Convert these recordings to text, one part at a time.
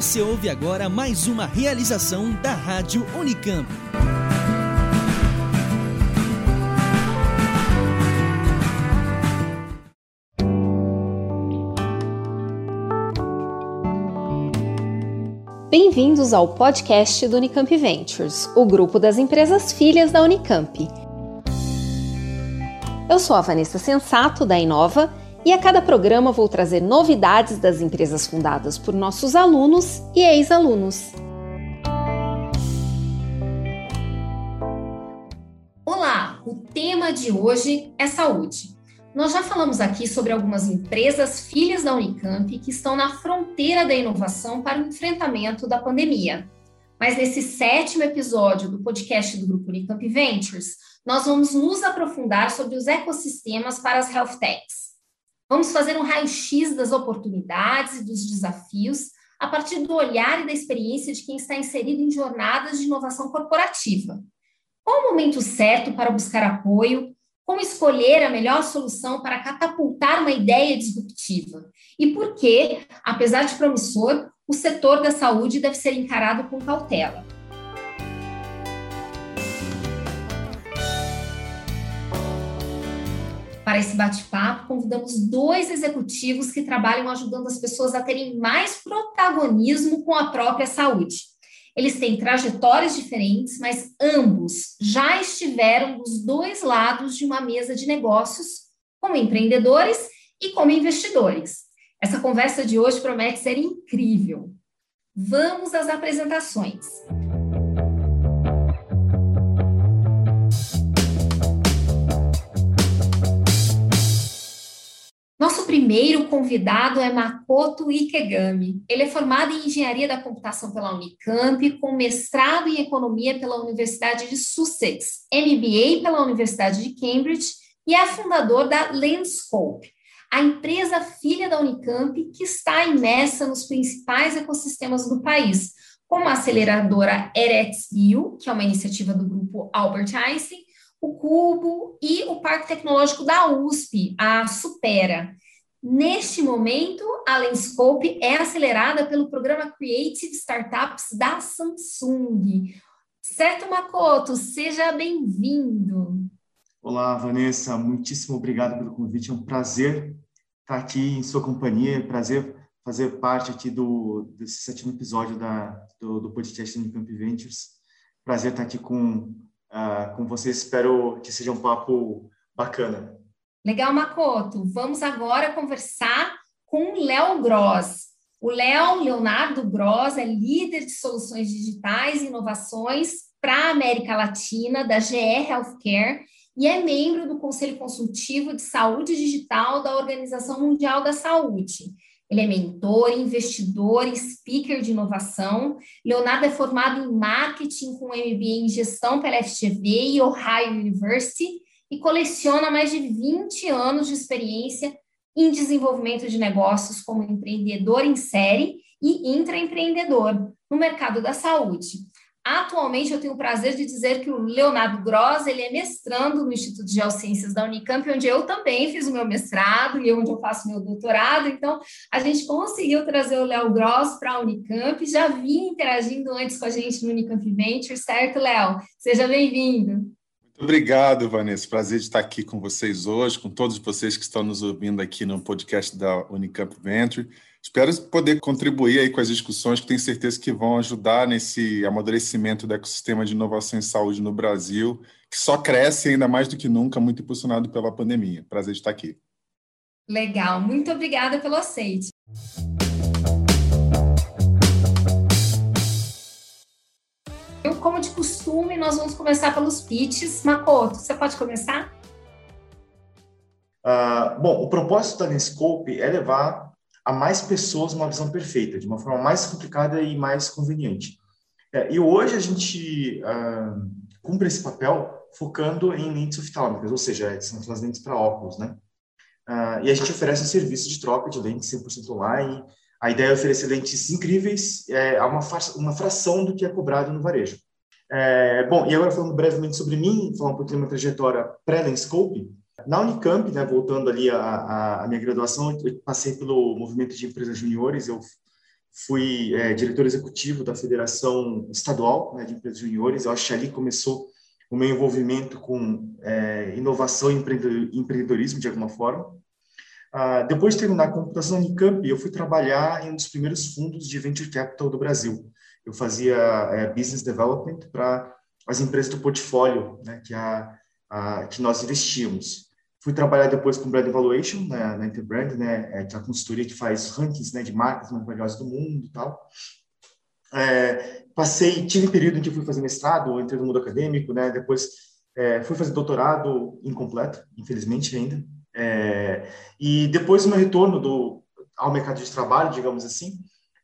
Você ouve agora mais uma realização da Rádio Unicamp. Bem-vindos ao podcast do Unicamp Ventures, o grupo das empresas filhas da Unicamp. Eu sou a Vanessa Sensato, da Inova, e a cada programa vou trazer novidades das empresas fundadas por nossos alunos e ex-alunos. Olá, o tema de hoje é saúde. Nós já falamos aqui sobre algumas empresas filhas da Unicamp que estão na fronteira da inovação para o enfrentamento da pandemia. Mas nesse sétimo episódio do podcast do Grupo Unicamp Ventures, nós vamos nos aprofundar sobre os ecossistemas para as health techs. Vamos fazer um raio-x das oportunidades e dos desafios a partir do olhar e da experiência de quem está inserido em jornadas de inovação corporativa. Qual o momento certo para buscar apoio como escolher a melhor solução para catapultar uma ideia disruptiva? E por que, apesar de promissor, o setor da saúde deve ser encarado com cautela? Para esse bate-papo, convidamos dois executivos que trabalham ajudando as pessoas a terem mais protagonismo com a própria saúde. Eles têm trajetórias diferentes, mas ambos já estiveram dos dois lados de uma mesa de negócios, como empreendedores e como investidores. Essa conversa de hoje promete ser incrível. Vamos às apresentações. Nosso primeiro convidado é Makoto Ikegami. Ele é formado em Engenharia da Computação pela Unicamp, com mestrado em Economia pela Universidade de Sussex, MBA pela Universidade de Cambridge e é fundador da Landscope, a empresa filha da Unicamp que está imersa nos principais ecossistemas do país, como a aceleradora ErexView, que é uma iniciativa do grupo Albert Einstein, o Cubo e o Parque Tecnológico da USP, a Supera. Neste momento, a Lenscope é acelerada pelo programa Creative Startups da Samsung. Certo, Makoto? Seja bem-vindo. Olá, Vanessa. Muitíssimo obrigado pelo convite. É um prazer estar aqui em sua companhia. Prazer fazer parte aqui do desse sétimo episódio da, do, do podcast Unicamp Ventures. Prazer estar aqui com uh, com vocês. Espero que seja um papo bacana. Legal, Makoto. Vamos agora conversar com o Léo Gross. O Léo, Leonardo Gross, é líder de soluções digitais e inovações para a América Latina, da GE Healthcare, e é membro do Conselho Consultivo de Saúde Digital da Organização Mundial da Saúde. Ele é mentor, investidor speaker de inovação. Leonardo é formado em marketing com MBA em gestão pela FGV e Ohio University e coleciona mais de 20 anos de experiência em desenvolvimento de negócios como empreendedor em série e intraempreendedor no mercado da saúde. Atualmente, eu tenho o prazer de dizer que o Leonardo Gross ele é mestrando no Instituto de Geociências da Unicamp, onde eu também fiz o meu mestrado e onde eu faço meu doutorado. Então, a gente conseguiu trazer o Léo Gross para a Unicamp. Já vinha interagindo antes com a gente no Unicamp Venture, certo, Léo? Seja bem-vindo. Muito obrigado, Vanessa. Prazer de estar aqui com vocês hoje, com todos vocês que estão nos ouvindo aqui no podcast da Unicamp Venture. Espero poder contribuir aí com as discussões que tenho certeza que vão ajudar nesse amadurecimento do ecossistema de inovação em saúde no Brasil, que só cresce ainda mais do que nunca, muito impulsionado pela pandemia. Prazer de estar aqui. Legal, muito obrigada pelo aceite. Como de costume, nós vamos começar pelos pitches. Makoto, você pode começar? Uh, bom, o propósito da Nescope é levar a mais pessoas uma visão perfeita, de uma forma mais complicada e mais conveniente. É, e hoje a gente uh, cumpre esse papel focando em lentes oftálmicas, ou seja, são aquelas lentes para óculos, né? Uh, e a gente oferece um serviço de troca de lentes 100% online. A ideia é oferecer lentes incríveis é, a uma, uma fração do que é cobrado no varejo. É, bom, e agora falando brevemente sobre mim, falar um pouquinho da minha trajetória pré-Lenscope, na Unicamp, né, voltando ali à, minha graduação, eu passei pelo movimento de empresas juniores, eu fui é, diretor executivo da Federação Estadual né, de Empresas Juniores. Eu acho que ali começou o meu envolvimento com é, inovação e empreendedorismo, de alguma forma. Ah, depois de terminar a computação na Unicamp, eu fui trabalhar em um dos primeiros fundos de venture capital do Brasil. Eu fazia é, business development para as empresas do portfólio né, que, a, a, que nós investíamos. Fui trabalhar depois com Brand Evaluation né, na Interbrand, né, é, que é a consultoria que faz rankings né, de marcas mais valiosas do mundo e tal. É, passei, tive um período em que fui fazer mestrado, entrei no mundo acadêmico, né, depois é, fui fazer doutorado incompleto, infelizmente ainda, é, e depois do meu retorno do, ao mercado de trabalho, digamos assim,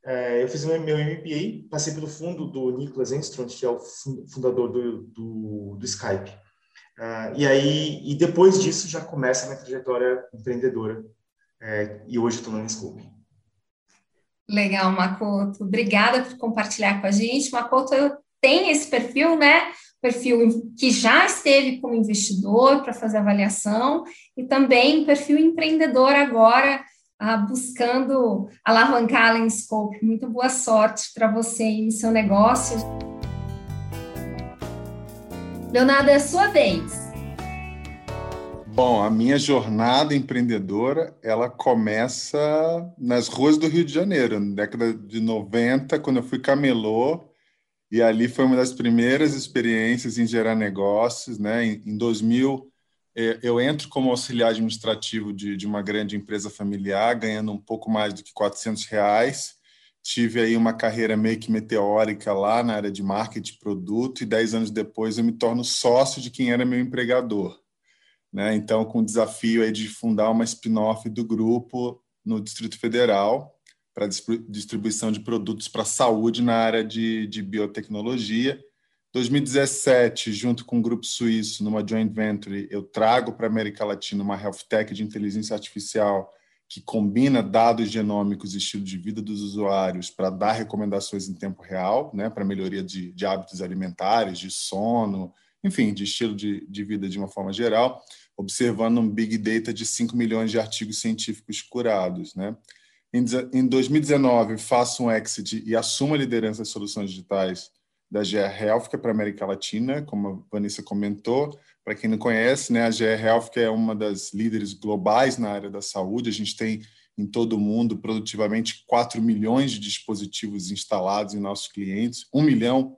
é, eu fiz meu, meu MBA, passei pelo fundo do Nicholas Enstrand, que é o fundador do, do, do Skype. Uh, e aí, e depois disso já começa a minha trajetória empreendedora. É, e hoje estou no Scope. Legal, Makoto. Obrigada por compartilhar com a gente. Makoto tem esse perfil, né? perfil que já esteve como investidor para fazer avaliação e também perfil empreendedor agora, ah, buscando alavancar a Lenscope. Muito boa sorte para você e seu negócio. Leonardo, é a sua vez. Bom, a minha jornada empreendedora, ela começa nas ruas do Rio de Janeiro, na década de 90, quando eu fui camelô, e ali foi uma das primeiras experiências em gerar negócios. Né? Em, 2000, é, eu entro como auxiliar administrativo de, de uma grande empresa familiar, ganhando um pouco mais do que 400 reais. Tive aí uma carreira meio que meteórica lá na área de marketing produto e dez anos depois eu me torno sócio de quem era meu empregador. Né? Então, com o desafio aí de fundar uma spin-off do grupo no Distrito Federal, para distribuição de produtos para saúde na área de, de biotecnologia. 2017, junto com o um grupo suíço, numa joint venture, eu trago para a América Latina uma health tech de inteligência artificial que combina dados genômicos e estilo de vida dos usuários para dar recomendações em tempo real, né, para melhoria de, de, hábitos alimentares, de sono, enfim, de estilo de, de vida de uma forma geral, observando um big data de 5 milhões de artigos científicos curados. Né? Em 2019, faço um exit e assumo a liderança das soluções digitais da GR Health para a América Latina, como a Vanessa comentou. Para quem não conhece, né, a GR Health é uma das líderes globais na área da saúde. A gente tem em todo o mundo produtivamente 4 milhões de dispositivos instalados em nossos clientes, 1 milhão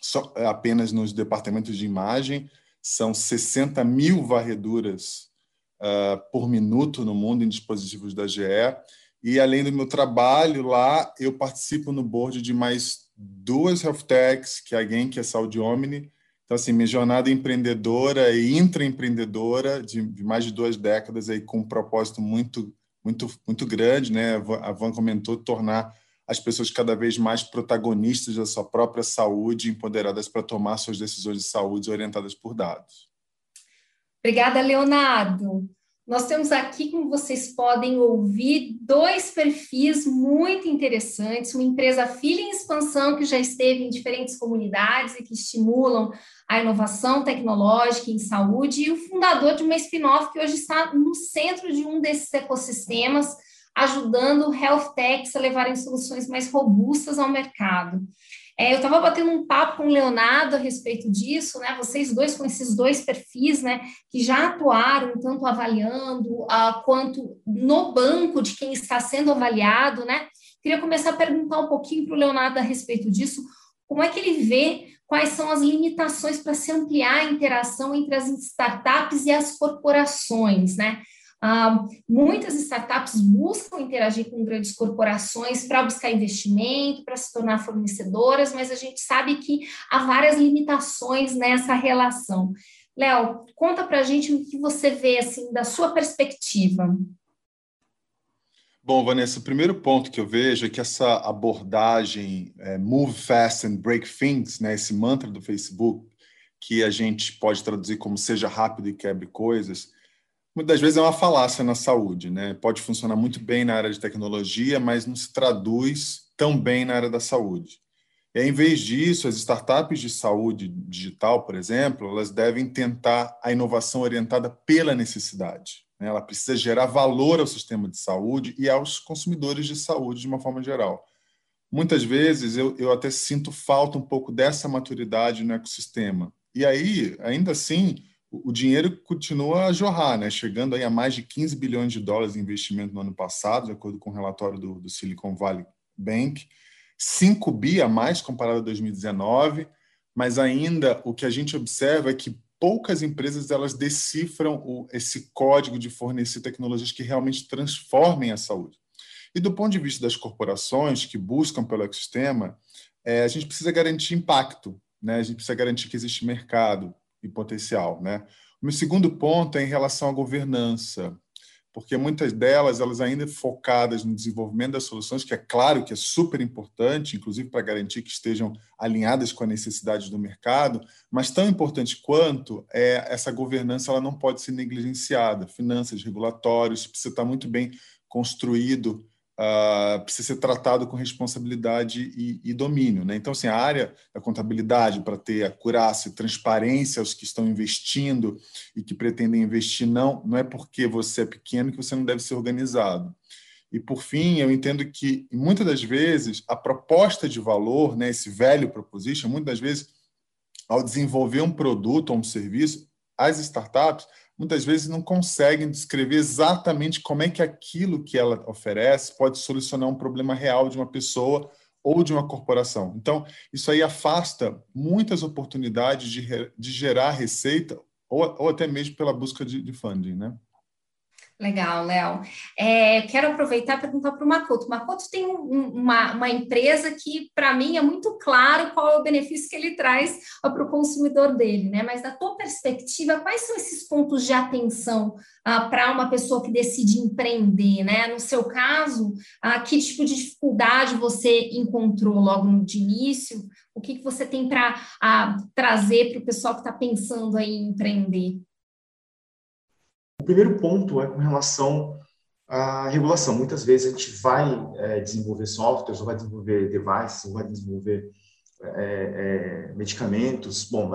só, apenas nos departamentos de imagem, são 60 mil varreduras uh, por minuto no mundo em dispositivos da GE e além do meu trabalho lá, eu participo no board de mais duas health techs, que é a Genk, que é Saúde Omni. Então, assim, minha jornada empreendedora e intraempreendedora de, de mais de duas décadas aí com um propósito muito, muito, muito grande, né? A Van comentou tornar as pessoas cada vez mais protagonistas da sua própria saúde, empoderadas para tomar suas decisões de saúde orientadas por dados. Obrigada, Leonardo. Nós temos aqui, como vocês podem ouvir, dois perfis muito interessantes, uma empresa filha em expansão que já esteve em diferentes comunidades e que estimulam a inovação tecnológica em saúde, e o fundador de uma spin-off que hoje está no centro de um desses ecossistemas, ajudando health techs a levarem soluções mais robustas ao mercado. É, eu estava batendo um papo com o Leonardo a respeito disso, né? Vocês dois com esses dois perfis, né? Que já atuaram tanto avaliando uh, quanto no banco de quem está sendo avaliado, né? Queria começar a perguntar um pouquinho para o Leonardo a respeito disso. Como é que ele vê quais são as limitações para se ampliar a interação entre as startups e as corporações, né? Ah, muitas startups buscam interagir com grandes corporações para buscar investimento, para se tornar fornecedoras, mas a gente sabe que há várias limitações nessa relação. Léo, conta para a gente o que você vê assim da sua perspectiva. Bom, Vanessa, o primeiro ponto que eu vejo é que essa abordagem é, move fast and break things, né, esse mantra do Facebook, que a gente pode traduzir como seja rápido e quebre coisas, muitas vezes é uma falácia na saúde, né? Pode funcionar muito bem na área de tecnologia, mas não se traduz tão bem na área da saúde. E em vez disso, as startups de saúde digital, por exemplo, elas devem tentar a inovação orientada pela necessidade. Né? Ela precisa gerar valor ao sistema de saúde e aos consumidores de saúde de uma forma geral. muitas vezes eu, eu até sinto falta um pouco dessa maturidade no ecossistema. E aí, ainda assim, o, dinheiro continua a jorrar, né? chegando aí a mais de 15 bilhões de dólares em investimento no ano passado, de acordo com o relatório do, do Silicon Valley Bank, 5 bi a mais comparado a 2019, mas ainda o que a gente observa é que poucas empresas elas decifram o, esse código de fornecer tecnologias que realmente transformem a saúde. E do ponto de vista das corporações que buscam pelo ecossistema, é, a gente precisa garantir impacto, né? a gente precisa garantir que existe mercado e potencial. Né? O meu segundo ponto é em relação à governança porque muitas delas elas ainda focadas no desenvolvimento das soluções, que é claro que é super importante, inclusive para garantir que estejam alinhadas com a necessidade do mercado, mas tão importante quanto é essa governança ela não pode ser negligenciada. Finanças, regulatórios, precisa estar muito bem construído uh, precisa ser tratado com responsabilidade e, e, domínio. Né? Então, assim, a área da contabilidade, para ter acurácia e transparência aos que estão investindo e que pretendem investir, não, não é porque você é pequeno que você não deve ser organizado. E, por fim, eu entendo que, muitas das vezes, a proposta de valor, né, esse velho proposition, muitas das vezes, ao desenvolver um produto ou um serviço, as startups muitas vezes não conseguem descrever exatamente como é que aquilo que ela oferece pode solucionar um problema real de uma pessoa ou de uma corporação. Então, isso aí afasta muitas oportunidades de, de gerar receita ou, ou até mesmo pela busca de, de funding, né? Legal, Léo. É, quero aproveitar e perguntar para o Makoto. Makoto tem um, uma, uma empresa que, para mim, é muito claro qual é o benefício que ele traz para o consumidor dele, né? Mas, da tua perspectiva, quais são esses pontos de atenção ah, para uma pessoa que decide empreender, né? No seu caso, ah, que tipo de dificuldade você encontrou logo no de início? O que, que você tem para ah, trazer para o pessoal que está pensando em empreender? Primeiro ponto é com relação à regulação. Muitas vezes a gente vai é, desenvolver softwares, ou vai desenvolver devices, ou vai desenvolver é, é, medicamentos, bom,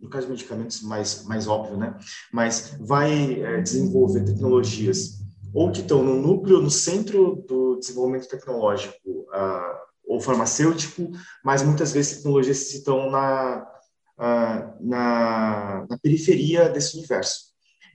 no caso de medicamentos mais, mais óbvio, né? Mas vai é, desenvolver tecnologias ou que estão no núcleo, no centro do desenvolvimento tecnológico ou farmacêutico, mas muitas vezes tecnologias que estão na, na, na periferia desse universo.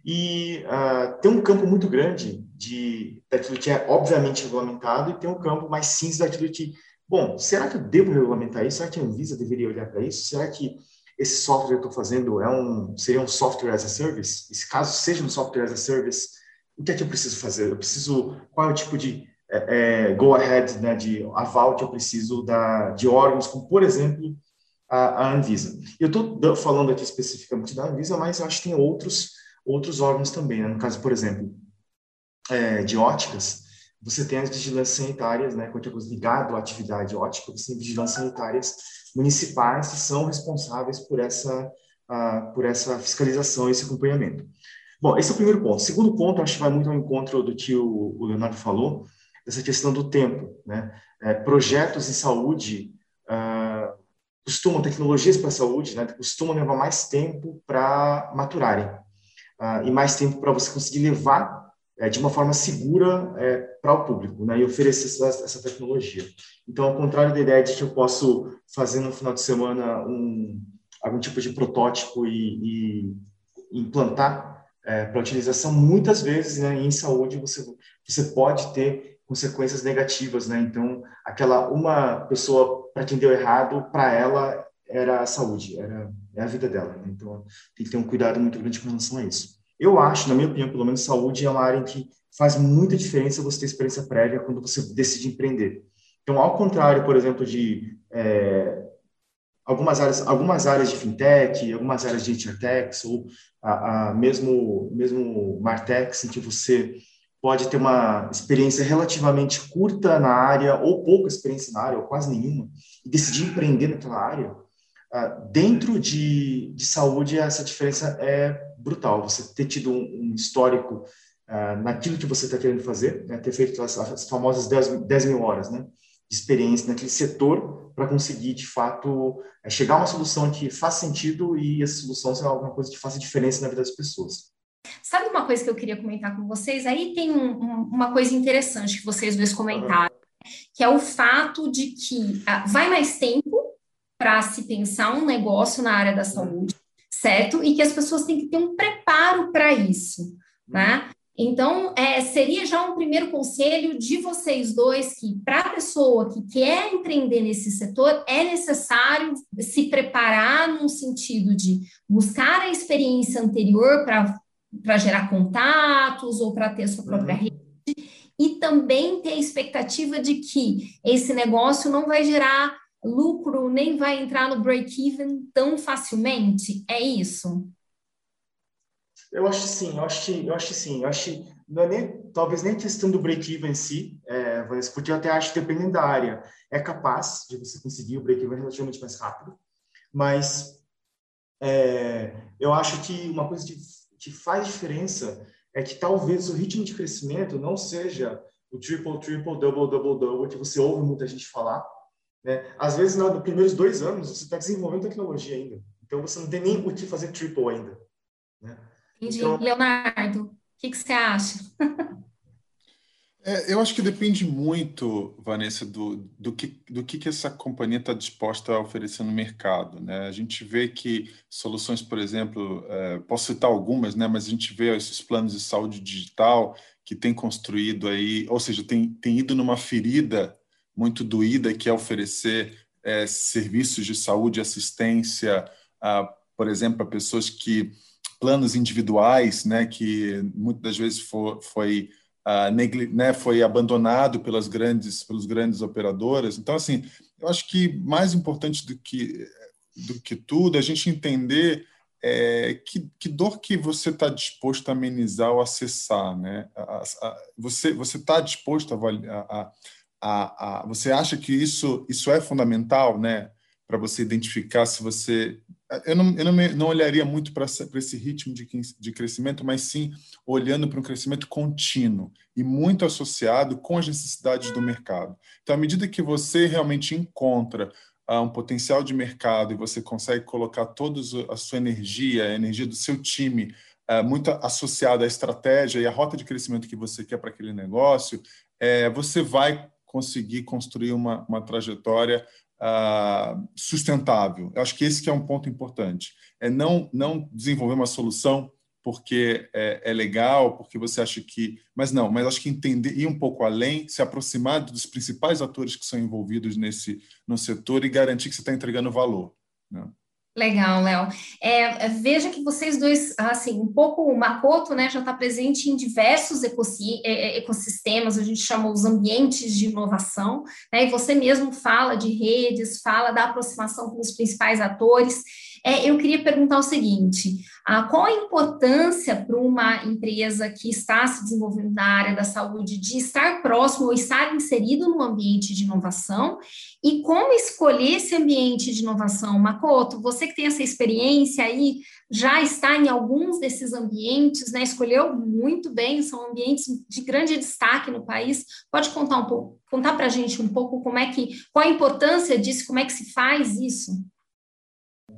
E uh, tem um campo muito grande de que é obviamente regulamentado e tem um campo mais cinza daquilo que, bom, será que eu devo regulamentar isso? Será que a Anvisa deveria olhar para isso? Será que esse software que eu estou fazendo é um, seria um software as a service? E se caso seja um software as a service, o que é que eu preciso fazer? Eu preciso, qual é o tipo de é, é, go ahead, né, de aval que eu preciso da, de órgãos, como por exemplo a, a Anvisa. Eu estou falando aqui especificamente da Anvisa, mas eu acho que tem outros outros órgãos também. Né? No caso, por exemplo, é, de óticas, você tem as vigilâncias sanitárias, né, qualquer coisa ligado à atividade ótica, você tem vigilâncias sanitárias municipais que são responsáveis por essa, uh, por essa fiscalização, esse acompanhamento. Bom, esse é o primeiro ponto. O segundo ponto, acho que vai muito ao encontro do que o, o Leonardo falou, essa questão do tempo. Né? É, projetos em saúde uh, costumam, tecnologias para a saúde, né, costumam levar mais tempo para maturarem uh, e mais tempo para você conseguir levar é, de uma forma segura é, para o público né, e oferecer essa, essa, tecnologia. Então, ao contrário da ideia de que eu posso fazer no final de semana um, algum tipo de protótipo e, e implantar é, para utilização, muitas vezes né, em saúde você, você pode ter consequências negativas. Né? Então, aquela uma pessoa para quem deu errado, para ela era a saúde, era é a vida dela. Então, tem que ter um cuidado muito grande com relação a isso. Eu acho, na minha opinião, pelo menos, saúde é uma área em que faz muita diferença você ter experiência prévia quando você decide empreender. Então, ao contrário, por exemplo, de é, algumas áreas, algumas áreas de fintech, algumas áreas de insurtechs ou a, a mesmo mesmo martechs em que você pode ter uma experiência relativamente curta na área ou pouca experiência na área ou quase nenhuma e decidir empreender naquela área, dentro de, de saúde, essa diferença é brutal. Você ter tido um, um histórico uh, naquilo que você está querendo fazer, né? ter feito as, as famosas 10, 10 mil horas né? de experiência naquele setor para conseguir, de fato, é, chegar a uma solução que faz sentido e essa solução ser alguma coisa que faça diferença na vida das pessoas. Sabe uma coisa que eu queria comentar com vocês? Aí tem um, um, uma coisa interessante que vocês dois comentaram. Uhum que é o fato de que ah, vai mais tempo para se pensar um negócio na área da saúde, certo? E que as pessoas têm que ter um preparo para isso, né? Então, é, seria já um primeiro conselho de vocês dois que, para a pessoa que quer empreender nesse setor, é necessário se preparar no sentido de buscar a experiência anterior para gerar contatos ou para ter sua própria uhum. rede, e também ter a expectativa de que esse negócio não vai gerar lucro, nem vai entrar no break-even tão facilmente. É isso? Eu acho sim, eu acho, eu acho sim, eu acho não é nem, talvez nem questão do break-even em si, é, porque eu até acho que dependendo da área, é capaz de você conseguir o break-even relativamente mais rápido, mas é, eu acho que uma coisa que, que faz diferença é que talvez o ritmo de crescimento não seja o triple, triple, double, double, double, que você ouve muita gente falar. Né? Às vezes, nos primeiros dois anos, você está desenvolvendo tecnologia ainda. Então, você não tem nem o que fazer triple ainda. Né? Entendi. Então, Leonardo, o que, que você acha? É, eu acho que depende muito, Vanessa, do, do, que, do que, que essa companhia está disposta a oferecer no mercado. Né? A gente vê que soluções, por exemplo, é, posso citar algumas, né, mas a gente vê esses planos de saúde digital que tem construído aí, ou seja, tem, tem ido numa ferida muito doída, que é oferecer é, serviços de saúde assistência, a, por exemplo, a pessoas que planos individuais, né, que muitas das vezes for, foi negli, né, foi abandonado pelas grandes pelos grandes operadoras. Então, assim, eu acho que mais importante do que do que tudo é a gente entender é, que, que, dor que você está disposto a amenizar ou acessar, né? A, a, você você está disposto a, a, a, você acha que isso isso é fundamental, né? Para você identificar se você eu não, eu não, me, não olharia muito para esse ritmo de, de crescimento, mas sim olhando para um crescimento contínuo e muito associado com as necessidades do mercado. Então, à medida que você realmente encontra uh, um potencial de mercado e você consegue colocar toda a sua energia, a energia do seu time, uh, muito associada à estratégia e à rota de crescimento que você quer para aquele negócio, uh, você vai conseguir construir uma, uma trajetória uh, sustentável. Eu acho que esse que é um ponto importante. É não, não desenvolver uma solução porque é, é, legal, porque você acha que. Mas não, mas acho que entender, ir um pouco além, se aproximar dos principais atores que são envolvidos nesse no setor e garantir que você está entregando valor. Né? Legal, Léo. É, veja que vocês dois, assim, um pouco o Makoto, né, já está presente em diversos é, é, ecossistemas, a gente chama os ambientes de inovação, né, e você mesmo fala de redes, fala da aproximação com os principais atores. É, eu queria perguntar o seguinte: ah, qual a importância para uma empresa que está se desenvolvendo na área da saúde de estar próximo ou estar inserido no ambiente de inovação? E como escolher esse ambiente de inovação? Makoto, você que tem essa experiência aí, já está em alguns desses ambientes, né? Escolheu muito bem, são ambientes de grande destaque no país. Pode contar um pouco, contar para a gente um pouco como é que, qual a importância disso, como é que se faz isso?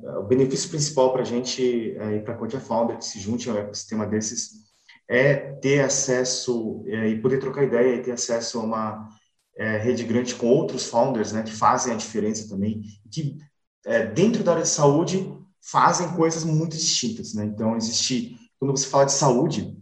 O benefício principal para a gente é, e para Cotia Founder que se junte a um ecossistema desses é ter acesso é, e poder trocar ideia e ter acesso a uma é, rede grande com outros founders, né, que fazem a diferença também, que é, dentro da área de saúde fazem coisas muito distintas, né? Então existe quando você fala de saúde,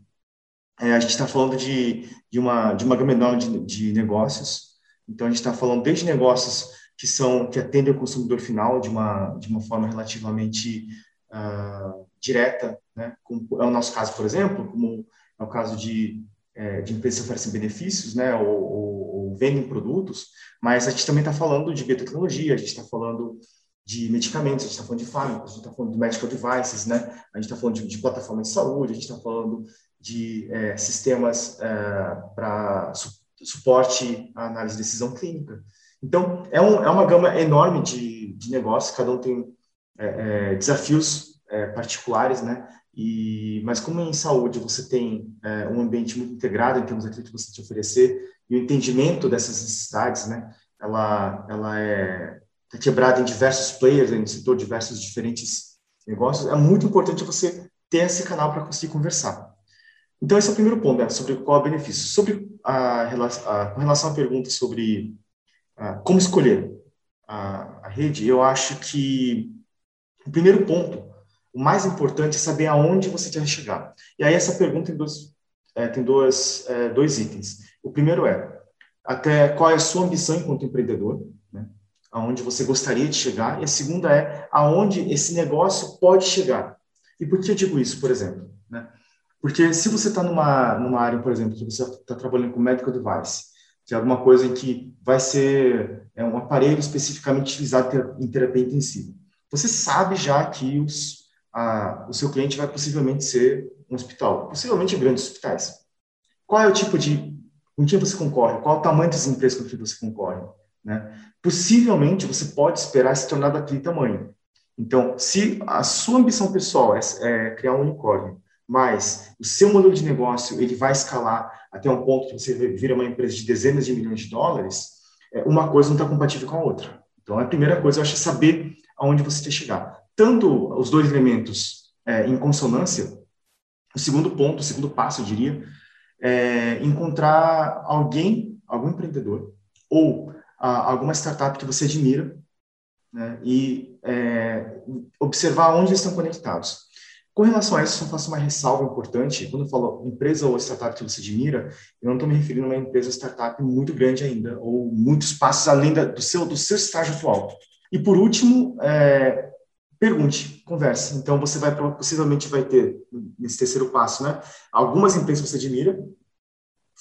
é, a gente está falando de, de uma de uma gama enorme de, de negócios. Então a gente está falando desde negócios que são que atendem o consumidor final de uma de uma forma relativamente uh, direta, né? Como é o nosso caso, por exemplo, como é o caso de é, de empresas que oferecem benefícios, né? Ou, ou, ou vendem produtos, mas a gente também está falando de biotecnologia, a gente está falando de medicamentos, a gente está falando de fármacos, a gente está falando de medical devices, né? A gente está falando de, de plataformas de saúde, a gente está falando de é, sistemas é, para su suporte à análise de decisão clínica. Então, é, um, é uma gama enorme de, de negócios, cada um tem é, é, desafios é, particulares, né? E, mas como em saúde você tem é, um ambiente muito integrado em termos daquilo que você te oferecer e o entendimento dessas necessidades, né? Ela, ela é, é quebrada em diversos players, no setor, diversos diferentes negócios. É muito importante você ter esse canal para conseguir conversar. Então, esse é o primeiro ponto, né? Sobre qual é o benefício. Sobre a, a, com relação à pergunta sobre como escolher a, a rede, eu acho que o primeiro ponto, o mais importante é saber aonde você quer chegar. E aí essa pergunta tem dois, é, tem dois, é, dois itens. O primeiro é até qual é a sua ambição enquanto empreendedor, né? aonde você gostaria de chegar. E a segunda é aonde esse negócio pode chegar. E por que eu digo isso, por exemplo? Né? Porque se você está numa, numa área, por exemplo, que você está trabalhando com medical device, é alguma coisa em que vai ser é um aparelho especificamente utilizado em terapia intensiva, você sabe já que os, a, o seu cliente vai possivelmente ser um hospital, possivelmente grandes hospitais. Qual é o tipo de com quem você concorre? Qual é o tamanho das empresas com que você concorre? Né? Possivelmente você pode esperar se tornar daquele tamanho. Então, se a sua ambição pessoal é, é criar um unicórnio, mas o seu modelo de negócio ele vai escalar até um ponto que você vira uma empresa de dezenas de milhões de dólares, é, uma coisa não está compatível com a outra. Então, a primeira coisa eu acho é saber aonde você quer chegar. Tanto os dois elementos é, em consonância, o segundo ponto, o segundo passo, eu diria, é encontrar alguém, algum empreendedor ou a, alguma startup que você admira né, e é, observar onde eles estão conectados. Com relação a isso, eu faço uma ressalva importante. Quando eu falo empresa ou startup que você admira, eu não estou me referindo a uma empresa startup muito grande ainda, ou muitos passos além da, do, seu, do seu estágio atual. E por último, é, pergunte, converse. Então você vai possivelmente vai ter nesse terceiro passo, né? Algumas empresas que você admira,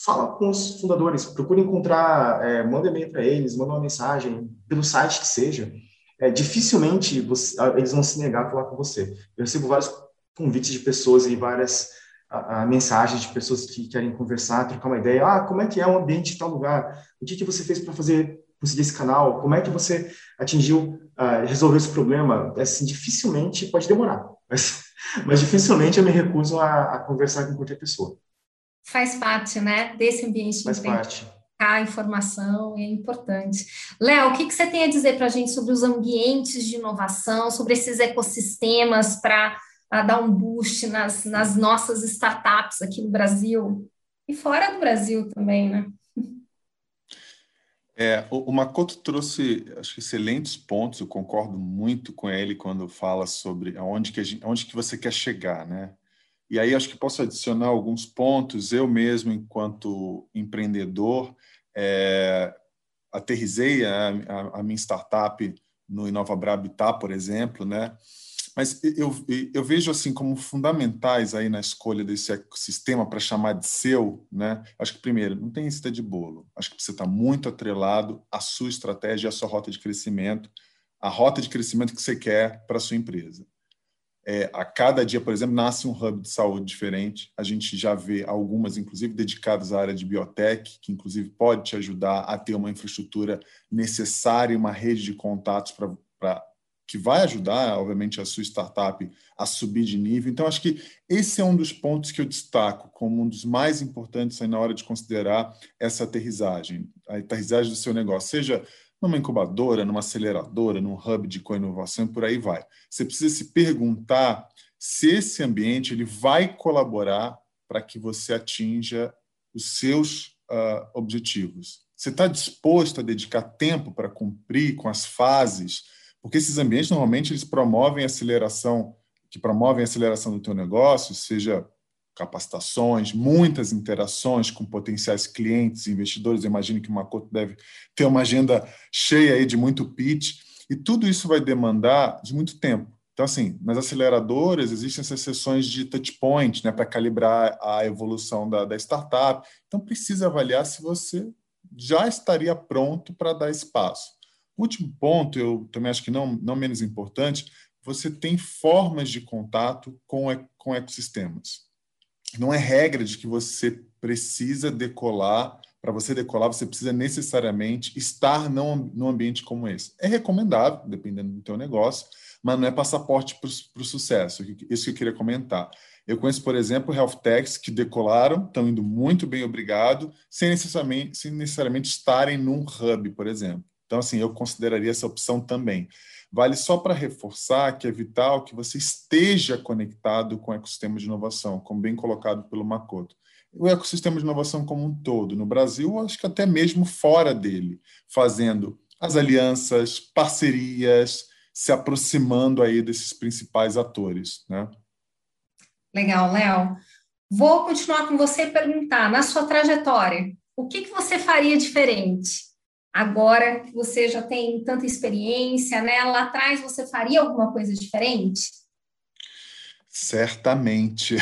fala com os fundadores, procure encontrar, é, manda e-mail para eles, manda uma mensagem pelo site que seja. É, dificilmente você, eles vão se negar a falar com você. Eu recebo vários convites de pessoas e várias a, a, mensagens de pessoas que querem conversar, trocar uma ideia. Ah, como é que é o ambiente de tal lugar? O que, que você fez para fazer conseguir esse canal? Como é que você atingiu, uh, resolveu esse problema? Assim, dificilmente pode demorar, mas, mas dificilmente eu me recuso a, a, conversar com qualquer pessoa. Faz parte, né, desse ambiente Faz de parte. A informação é importante. Léo, o que, que você tem a dizer para a gente sobre os ambientes de inovação, sobre esses ecossistemas para a dar um boost nas, nas nossas startups aqui no Brasil e fora do Brasil também, né? É, o Makoto trouxe acho, excelentes pontos, eu concordo muito com ele quando fala sobre aonde que, gente, aonde que você quer chegar, né? E aí acho que posso adicionar alguns pontos. Eu mesmo, enquanto empreendedor, é, aterrisei a, a, a minha startup no Inova Habitat, por exemplo, né? Mas eu, eu vejo assim como fundamentais aí na escolha desse ecossistema para chamar de seu, né? Acho que primeiro não tem receita de bolo. Acho que você está muito atrelado à sua estratégia, à sua rota de crescimento, a rota de crescimento que você quer para a sua empresa. É, a cada dia, por exemplo, nasce um hub de saúde diferente. A gente já vê algumas, inclusive, dedicadas à área de biotech, que inclusive pode te ajudar a ter uma infraestrutura necessária, uma rede de contatos para que vai ajudar, obviamente, a sua startup a subir de nível. Então, acho que esse é um dos pontos que eu destaco como um dos mais importantes na hora de considerar essa aterrissagem, a aterrissagem do seu negócio, seja numa incubadora, numa aceleradora, num hub de co-inovação e por aí vai. Você precisa se perguntar se esse ambiente ele vai colaborar para que você atinja os seus uh, objetivos. Você está disposto a dedicar tempo para cumprir com as fases porque esses ambientes normalmente eles promovem aceleração, que promovem a aceleração do teu negócio, seja capacitações, muitas interações com potenciais clientes, investidores. Eu imagino que o Makoto deve ter uma agenda cheia aí de muito pitch, e tudo isso vai demandar de muito tempo. Então, assim, nas aceleradoras existem essas sessões de touch point, né, para calibrar a evolução da, da startup. Então, precisa avaliar se você já estaria pronto para dar espaço. Último ponto, eu também acho que não, não menos importante, você tem formas de contato com, com ecossistemas. Não é regra de que você precisa decolar, para você decolar, você precisa necessariamente estar num, num ambiente como esse. É recomendável, dependendo do teu negócio, mas não é passaporte para o sucesso. Isso que eu queria comentar. Eu conheço, por exemplo, health techs que decolaram, estão indo muito bem, obrigado, sem necessariamente, sem necessariamente estarem num hub, por exemplo. Então, assim, eu consideraria essa opção também. Vale só para reforçar que é vital que você esteja conectado com o ecossistema de inovação, como bem colocado pelo Makoto. o ecossistema de inovação como um todo, no Brasil, acho que até mesmo fora dele, fazendo as alianças, parcerias, se aproximando aí desses principais atores, né? Legal, Léo. Vou continuar com você e perguntar, na sua trajetória, o que, que você faria diferente? Agora que você já tem tanta experiência, né? Lá atrás você faria alguma coisa diferente? Certamente.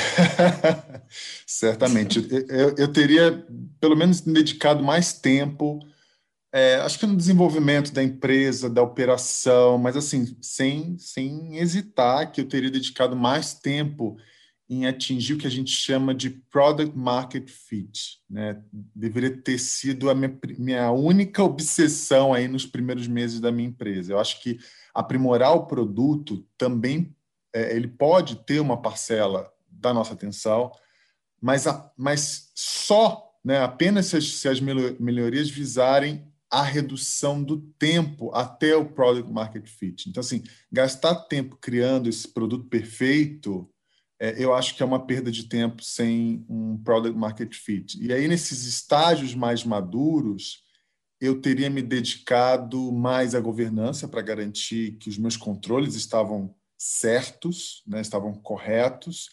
Certamente. Eu, eu, teria, pelo menos, dedicado mais tempo, é, acho que no desenvolvimento da empresa, da operação, mas assim, sem, sem hesitar, que eu teria dedicado mais tempo em atingir o que a gente chama de product market fit. Né? Deveria ter sido a minha, minha única obsessão aí nos primeiros meses da minha empresa. Eu acho que aprimorar o produto também é, ele pode ter uma parcela da nossa atenção, mas, a, mas só, né, apenas se as, se as melhorias visarem a redução do tempo até o product market fit. Então, assim, gastar tempo criando esse produto perfeito, é, eu acho que é uma perda de tempo sem um product market fit. E aí, nesses estágios mais maduros, eu teria me dedicado mais à governança para garantir que os meus controles estavam certos, né, estavam corretos,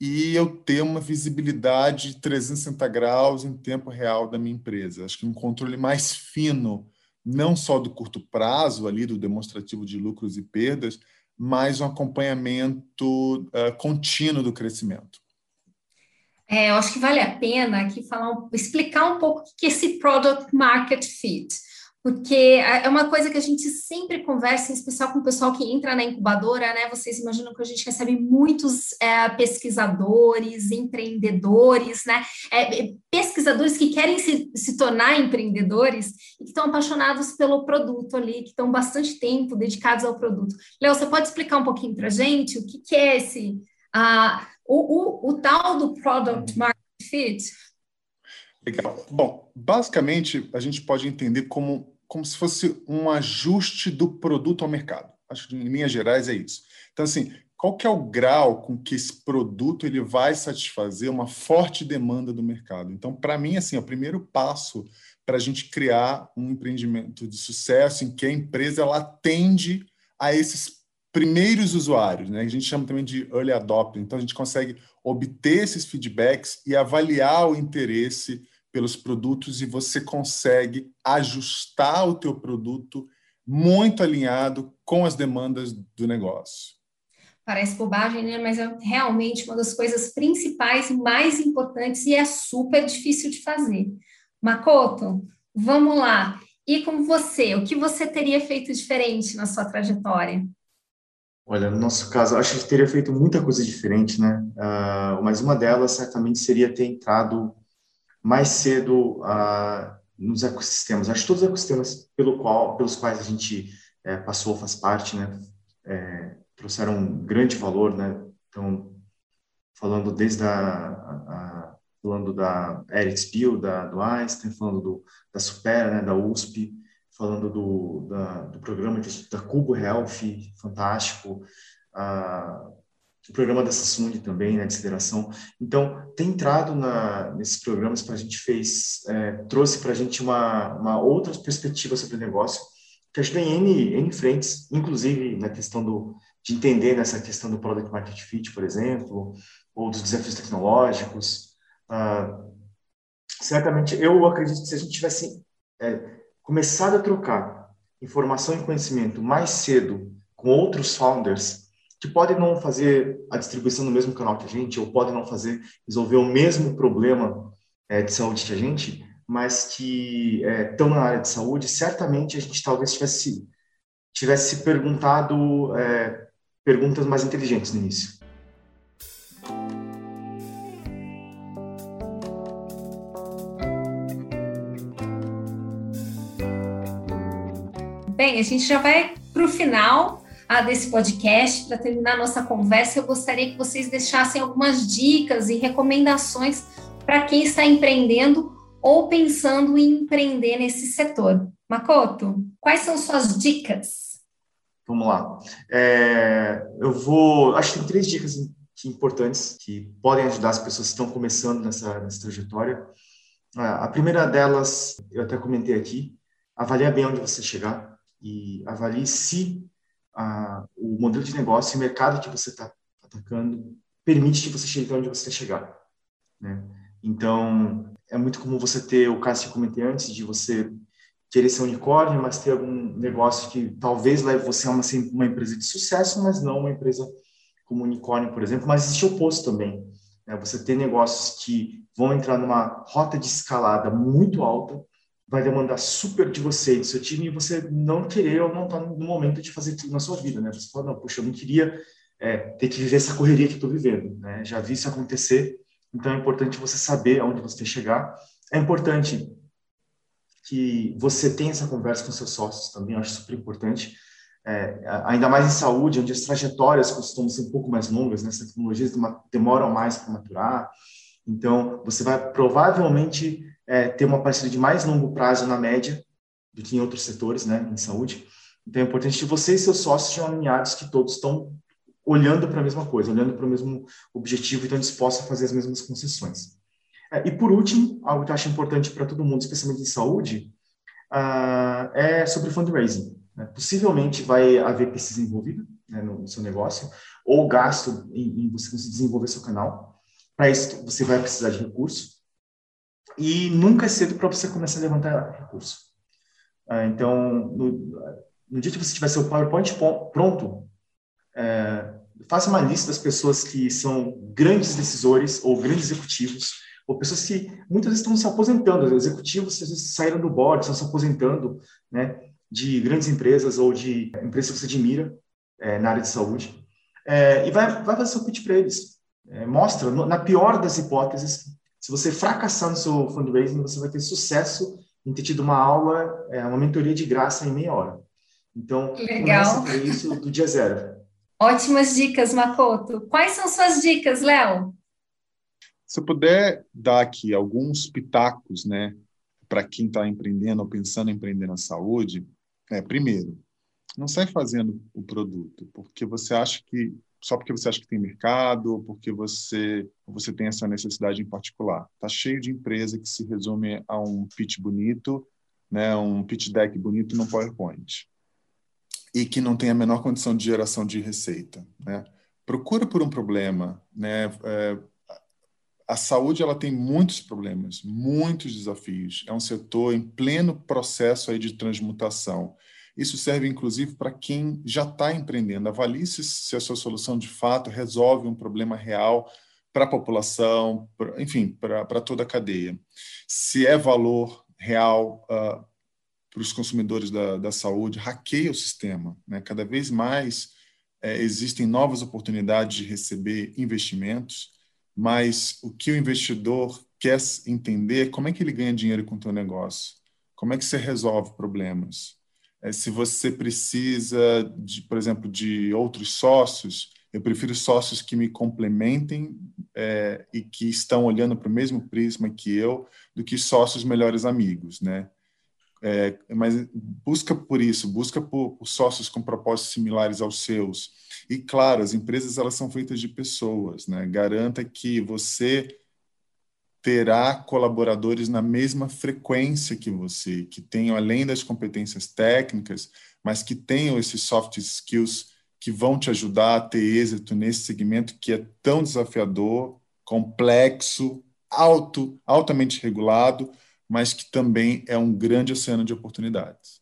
e eu ter uma visibilidade de 360 graus em tempo real da minha empresa. Acho que um controle mais fino, não só do curto prazo, ali do demonstrativo de lucros e perdas, mas um acompanhamento uh, contínuo do crescimento. É, eu acho que vale a pena aqui falar, explicar um pouco o que é esse product market fit porque é uma coisa que a gente sempre conversa, em especial com o pessoal que entra na incubadora, né? Vocês imaginam que a gente recebe muitos é, pesquisadores, empreendedores, né? É, é, pesquisadores que querem se, se tornar empreendedores e que estão apaixonados pelo produto ali, que estão bastante tempo dedicados ao produto. Léo, você pode explicar um pouquinho para a gente o que, que é esse, uh, o, o, o tal do Product Market Fit? Legal. Bom, basicamente a gente pode entender como, como se fosse um ajuste do produto ao mercado. Acho que em linhas gerais é isso. Então, assim, qual que é o grau com que esse produto ele vai satisfazer uma forte demanda do mercado? Então, para mim, assim, é o primeiro passo para a gente criar um empreendimento de sucesso em que a empresa ela atende a esses primeiros usuários, né? A gente chama também de early adopter. Então, a gente consegue obter esses feedbacks e avaliar o interesse pelos produtos e você consegue ajustar o teu produto muito alinhado com as demandas do negócio. Parece bobagem, né? Mas é realmente uma das coisas principais e mais importantes e é super difícil de fazer. Makoto, vamos lá. E com você, o que você teria feito diferente na sua trajetória? Olha, no nosso caso, acho que teria feito muita coisa diferente, né? Uh, mas uma delas certamente seria ter entrado mais cedo uh, nos ecossistemas. Acho que todos os ecossistemas pelo qual, pelos quais a gente é, passou, faz parte, né, é, trouxeram um grande valor, né? Então, falando desde a, a falando da Ericsbill, da do Einstein, falando do, da Supera, né, da USP, falando do, da, do programa de, da Cubo Health, fantástico, uh, programa da Samsung também, né, de aceleração. Então, tem entrado na, nesses programas para a gente fez, é, trouxe para a gente uma, uma outra perspectiva sobre o negócio, que ajuda em N, N frentes, inclusive na questão do, de entender nessa questão do Product Market Fit, por exemplo, ou dos desafios tecnológicos. Ah, certamente, eu acredito que se a gente tivesse é, começado a trocar informação e conhecimento mais cedo com outros founders, que podem não fazer a distribuição no mesmo canal que a gente, ou podem não fazer, resolver o mesmo problema é, de saúde que a gente, mas que estão é, na área de saúde, certamente a gente talvez tivesse, tivesse perguntado é, perguntas mais inteligentes no início. Bem, a gente já vai para o final a desse podcast, para terminar nossa conversa, eu gostaria que vocês deixassem algumas dicas e recomendações para quem está empreendendo ou pensando em empreender nesse setor. Makoto, quais são suas dicas? Vamos lá. É, eu vou. Acho que tem três dicas importantes que podem ajudar as pessoas que estão começando nessa, nessa trajetória. A primeira delas, eu até comentei aqui, avalie bem onde você chegar e avalie se a, o modelo de negócio e o mercado que você está atacando permite que você chegue onde você quer chegar. Né? Então, é muito comum você ter o caso que eu comentei antes, de você querer ser unicórnio, mas ter algum negócio que talvez leve você a uma, uma empresa de sucesso, mas não uma empresa como unicórnio, por exemplo. Mas existe o oposto também. Né? Você ter negócios que vão entrar numa rota de escalada muito alta, vai demandar super de você do seu time, e você não querer ou não tá no momento de fazer tudo na sua vida. Né? Você fala, não, puxa, eu não queria é, ter que viver essa correria que estou vivendo. Né? Já vi isso acontecer, então é importante você saber aonde você quer chegar. É importante que você tenha essa conversa com seus sócios também, acho super importante. É, ainda mais em saúde, onde as trajetórias costumam ser um pouco mais longas, né? as tecnologias demoram mais para maturar. Então, você vai provavelmente é, ter uma parceria de mais longo prazo na média do que em outros setores, né, em saúde. Então, é importante que você e seus sócios sejam alinhados, que todos estão olhando para a mesma coisa, olhando para o mesmo objetivo e estão dispostos a fazer as mesmas concessões. É, e por último, algo que eu acho importante para todo mundo, especialmente em saúde, uh, é sobre fundraising. Né? Possivelmente vai haver pesquisa envolvida né, no, seu negócio, ou gasto em, em você desenvolver seu canal. Para isso, você vai precisar de recursos. E nunca é cedo para você começar a levantar recurso. Uh, então, no, no, dia que você tiver seu PowerPoint pronto, é, faça uma lista das pessoas que são grandes decisores ou grandes executivos ou pessoas que muitas vezes estão se aposentando, executivos às vezes saíram do board, estão se aposentando, né, de grandes empresas ou de empresas que você admira é, na área de saúde, é, e vai, vai fazer seu pitch para eles. É, mostra, no, na pior das hipóteses, se você fracassar no seu fundraising, você vai ter sucesso em ter tido uma aula, é, uma mentoria de graça em meia hora. Então, Legal. começa isso do dia zero. Ótimas dicas, Makoto. Quais são suas dicas, Léo? Se eu puder dar aqui alguns pitacos, né, para quem está empreendendo ou pensando em empreender na saúde, é, primeiro, não sai fazendo o produto porque você acha que só porque você acha que tem mercado porque você você tem essa necessidade em particular. Tá cheio de empresa que se resume a um pitch bonito, né, um pitch deck bonito no PowerPoint e que não tem a menor condição de geração de receita, né? Procura por um problema, né? É, a saúde ela tem muitos problemas, muitos desafios. É um setor em pleno processo aí de transmutação. Isso serve inclusive para quem já está empreendendo. Avalie se, se a sua solução de fato resolve um problema real para a população, pra, enfim, para toda a cadeia. Se é valor real uh, para os consumidores da, da saúde, hackeia o sistema. Né? Cada vez mais é, existem novas oportunidades de receber investimentos mas o que o investidor quer entender é como é que ele ganha dinheiro com o teu negócio, como é que você resolve problemas. É, se você precisa, de, por exemplo, de outros sócios, eu prefiro sócios que me complementem é, e que estão olhando para o mesmo prisma que eu, do que sócios melhores amigos, né? É, mas busca por isso, busca por, por, sócios com propósitos similares aos seus. E claro, as empresas elas são feitas de pessoas, né? Garanta que você terá colaboradores na mesma frequência que você, que tenham além das competências técnicas, mas que tenham esses soft skills que vão te ajudar a ter êxito nesse segmento que é tão desafiador, complexo, alto, altamente regulado, mas que também é um grande oceano de oportunidades.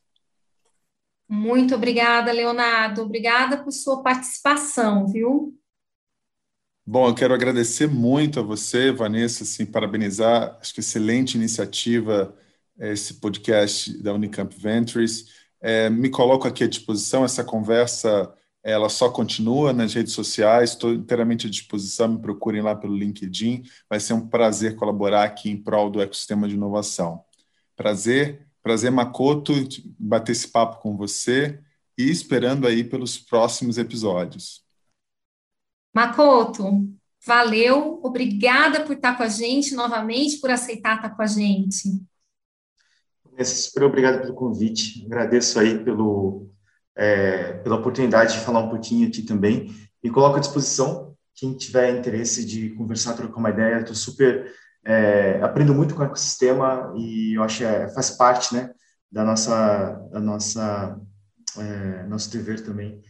Muito obrigada, Leonardo. Obrigada por sua participação, viu? Bom, eu quero agradecer muito a você, Vanessa, assim, parabenizar, acho que excelente iniciativa eh, esse podcast da Unicamp Ventures. É, me coloco aqui à disposição, essa conversa ela só continua nas redes sociais, estou inteiramente à disposição, me procurem lá pelo LinkedIn, vai ser um prazer colaborar aqui em prol do ecossistema de inovação. Prazer, prazer Makoto, bater esse papo com você e esperando aí pelos próximos episódios. Makoto, valeu, obrigada por estar com a gente novamente, por aceitar estar com a gente. Super obrigado pelo convite, agradeço aí pelo é, pela oportunidade de falar um pouquinho aqui também. E coloco à disposição quem tiver interesse de conversar, trocar uma ideia, estou super é, aprendo muito com o ecossistema e eu acho que é, faz parte, né, da nossa da nossa é, nosso dever também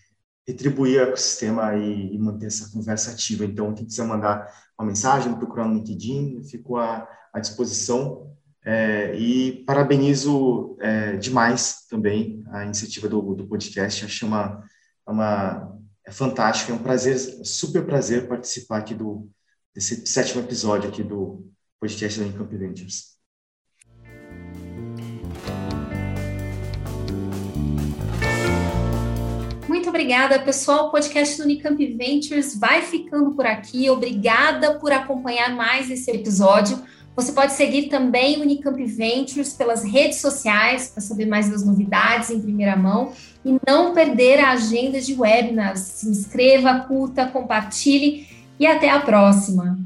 retribuir o ecossistema e, e, manter essa conversa ativa. Então, quem quiser mandar uma mensagem, procurar no LinkedIn, fico à, à disposição. É, e parabenizo é, demais também a iniciativa do, do podcast. Acho uma, uma é fantástico, é um prazer, super prazer participar aqui do desse sétimo episódio aqui do podcast da Incamp Ventures. Obrigada, pessoal. O podcast do Unicamp Ventures vai ficando por aqui. Obrigada por acompanhar mais esse episódio. Você pode seguir também o Unicamp Ventures pelas redes sociais para saber mais das novidades em primeira mão e não perder a agenda de webinars. Se inscreva, curta, compartilhe e até a próxima.